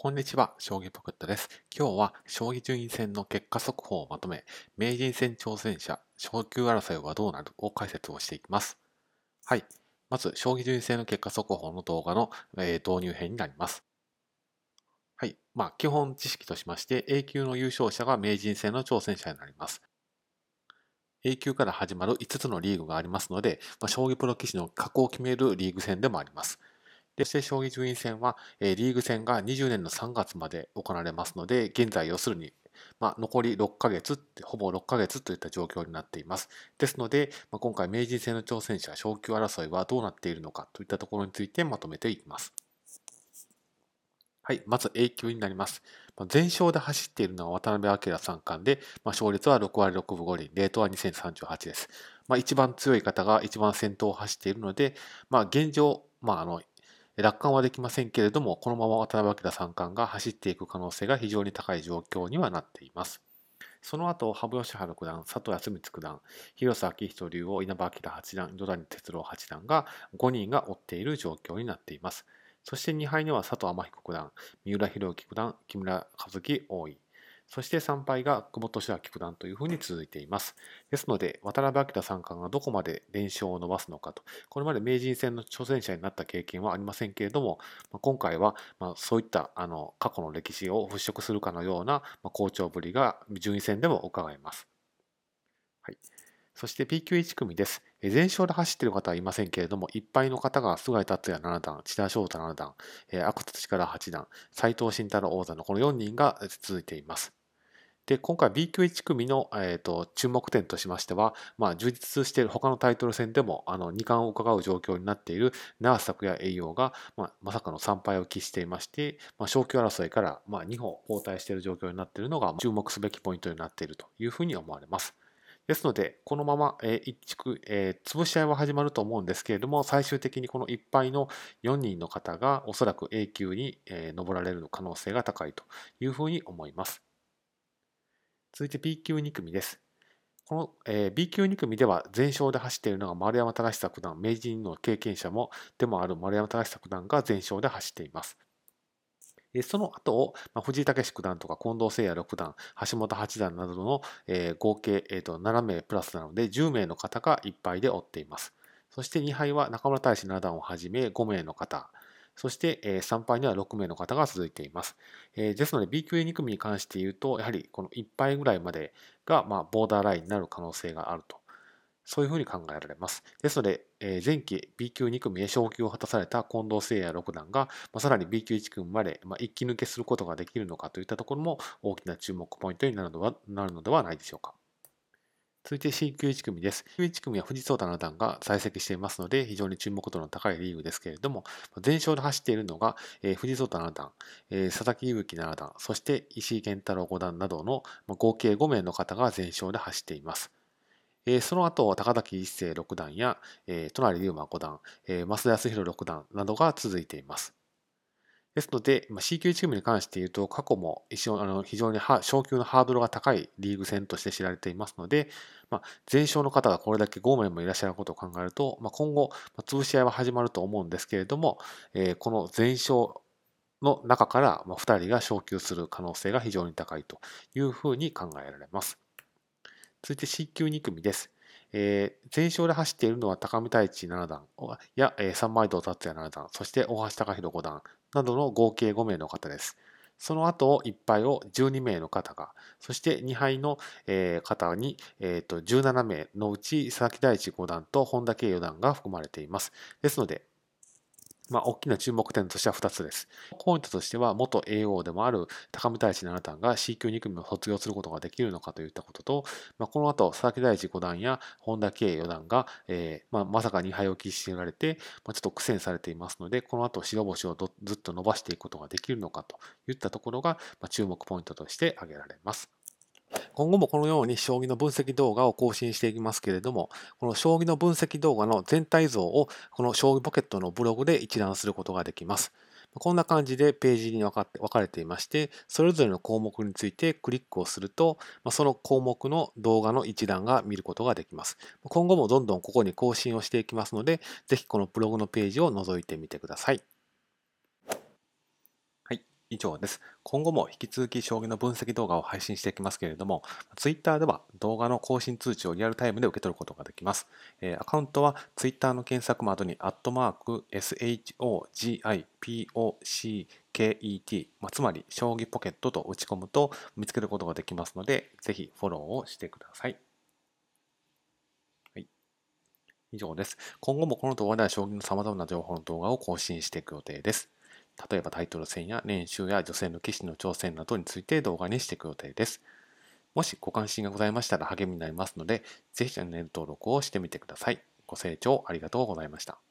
こんにちは、将棋ポケットです。今日は将棋順位戦の結果速報をまとめ、名人戦挑戦者、昇級争いはどうなるを解説をしていきます。はい。まず、将棋順位戦の結果速報の動画の、えー、導入編になります。はい。まあ、基本知識としまして、A 級の優勝者が名人戦の挑戦者になります。A 級から始まる5つのリーグがありますので、まあ、将棋プロ棋士の格を決めるリーグ戦でもあります。そして将棋順位戦は、えー、リーグ戦が20年の3月まで行われますので、現在要するに、まあ、残り6ヶ月って、ほぼ6ヶ月といった状況になっています。ですので、まあ、今回名人戦の挑戦者、昇級争いはどうなっているのかといったところについてまとめていきます。はい、まず A 級になります。全勝で走っているのは渡辺明三冠で、まあ、勝率は6割6分5厘、レートは2038です。まあ、一番強い方が一番先頭を走っているので、まあ、現状、まあ、あの楽観はできませんけれども、このまま渡辺明三冠が走っていく可能性が非常に高い状況にはなっています。その後、羽生善治九段、佐藤康光九段、広瀬明人竜王、稲葉明八段、野谷哲郎八段が5人が追っている状況になっています。そして2敗には佐藤天彦九段、三浦弘之九段、木村和樹王位、そして3敗が久保利明九段というふうに続いています。ですので、渡辺明三冠がどこまで連勝を伸ばすのかと、これまで名人戦の挑戦者になった経験はありませんけれども、今回はまそういったあの過去の歴史を払拭するかのような好調ぶりが順位戦でも伺えます。はい。そして p q 1組です。全勝で走っている方はいませんけれども、いっぱいの方が菅井達也七段、千田翔太七段、阿久津力八段、斎藤慎太郎王座のこの4人が続いています。で、今回 B 級1組の、えーと、注目点としましては、まあ、充実している他のタイトル戦でもあの2冠を伺う状況になっている長崎や栄養が、まあ、まさかの3敗を喫していまして、まあ、昇級争いから、まあ、2歩後退している状況になっているのが注目すべきポイントになっているというふうに思われます。ですので、このまま、えー、一地えー、潰し合いは始まると思うんですけれども、最終的にこの1敗の4人の方がおそらく A 級に、えー、上られる可能性が高いというふうに思います。続いて B 級2組です。この、えー、B 級2組では全勝で走っているのが丸山忠久九段、名人の経験者もでもある丸山忠久九段が全勝で走っています。その後を、まあ、藤井武九段とか近藤誠也六段、橋本八段などの、えー、合計、えーと、7名プラスなので10名の方が1敗で追っています。そして2敗は中村大志七段をはじめ5名の方、そして、え3敗には6名の方が続いています。えですので B 級 A 2組に関して言うと、やはりこの1敗ぐらいまでが、ま、ボーダーラインになる可能性があると。そういうふうに考えられます。ですので、え前期 B 級2組へ昇級を果たされた近藤誠也六段が、ま、さらに B 級1組まで、ま、一気抜けすることができるのかといったところも大きな注目ポイントになるのはなるのではないでしょうか。続いて C 級1組です。C 級1組は藤井聡太七段が在籍していますので、非常に注目度の高いリーグですけれども、全勝で走っているのが、えー、藤井聡太七段、えー、佐々木勇気七段、そして石井健太郎五段などのま合計5名の方が全勝で走っています。えその後、高崎一生六段や、えー、隣龍馬五段、えー、増田康弘六段などが続いています。ですので、ま C 級チームに関して言うと、過去も一応あの非常に昇級のハードルが高いリーグ戦として知られていますので、まあ、全勝の方がこれだけ5名もいらっしゃることを考えると、まあ、今後、ま、潰し合いは始まると思うんですけれども、えー、この全勝の中からま2人が昇級する可能性が非常に高いというふうに考えられます。続いて C 級2組です。えー、全勝で走っているのは高見太一七段や、えー、三枚堂達也七段、そして大橋貴弘五段などの合計5名の方です。その後、1敗を12名の方が、そして2敗の方に、えー、と17名のうち佐々木大地五段と本田圭四段が含まれています。ですので、まあ、大きな注目点としては2つです。ポイントとしては、元 AO でもある高見大地七段が C 級2組を卒業することができるのかといったことと、まあ、この後、佐々木大地五段や本田圭四段が、えーまあ、まさか2敗を喫しておられて、まあ、ちょっと苦戦されていますので、この後、白星をずっと伸ばしていくことができるのかといったところが、まあ、注目ポイントとして挙げられます。今後もこのように将棋の分析動画を更新していきますけれども、この将棋の分析動画の全体像をこの将棋ポケットのブログで一覧することができます。こんな感じでページに分かって分かれていまして、それぞれの項目についてクリックをすると、その項目の動画の一覧が見ることができます。今後もどんどんここに更新をしていきますので、ぜひこのブログのページを覗いてみてください。以上です。今後も引き続き将棋の分析動画を配信していきますけれども、Twitter では動画の更新通知をリアルタイムで受け取ることができます。えー、アカウントは Twitter の検索窓に、アットマーク SHOGIPOCKET、まあ、つまり将棋ポケットと打ち込むと見つけることができますので、ぜひフォローをしてください。はい、以上です。今後もこの動画では将棋の様々な情報の動画を更新していく予定です。例えばタイトル戦や練習や女性の棋士の挑戦などについて動画にしていく予定です。もしご関心がございましたら励みになりますので、ぜひチャンネル登録をしてみてください。ご清聴ありがとうございました。